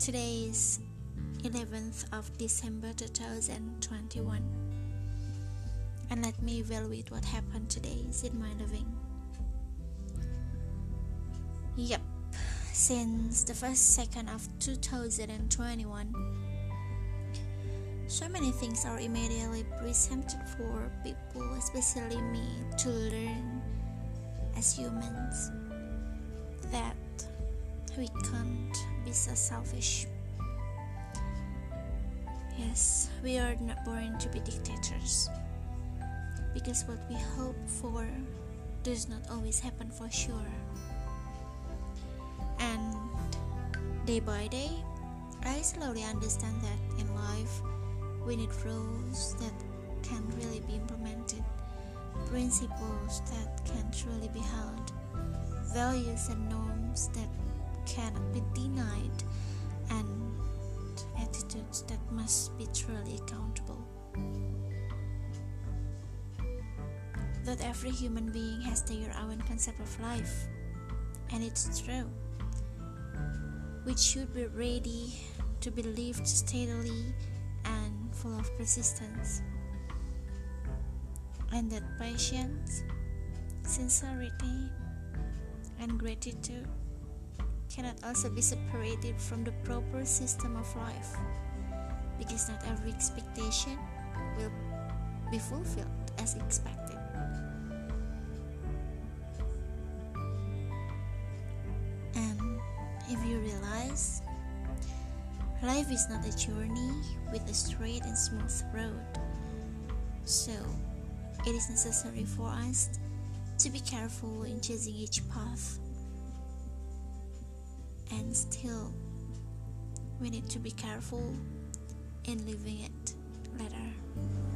Today is 11th of December 2021, and let me evaluate what happened today. In my living. Yep, since the first second of 2021, so many things are immediately presented for people, especially me, to learn as humans that we can't be so selfish. Yes, we are not born to be dictators because what we hope for does not always happen for sure. And day by day, I slowly understand that in life we need rules that can really be implemented, principles that can truly be held, values and norms that cannot be denied, and attitudes that must be truly accountable. That every human being has their own concept of life, and it's true. We should be ready to be lived steadily and full of persistence. And that patience, sincerity, and gratitude cannot also be separated from the proper system of life because not every expectation will be fulfilled as expected. And if you realize life is not a journey with a straight and smooth road, so it is necessary for us to be careful in choosing each path and still we need to be careful in leaving it later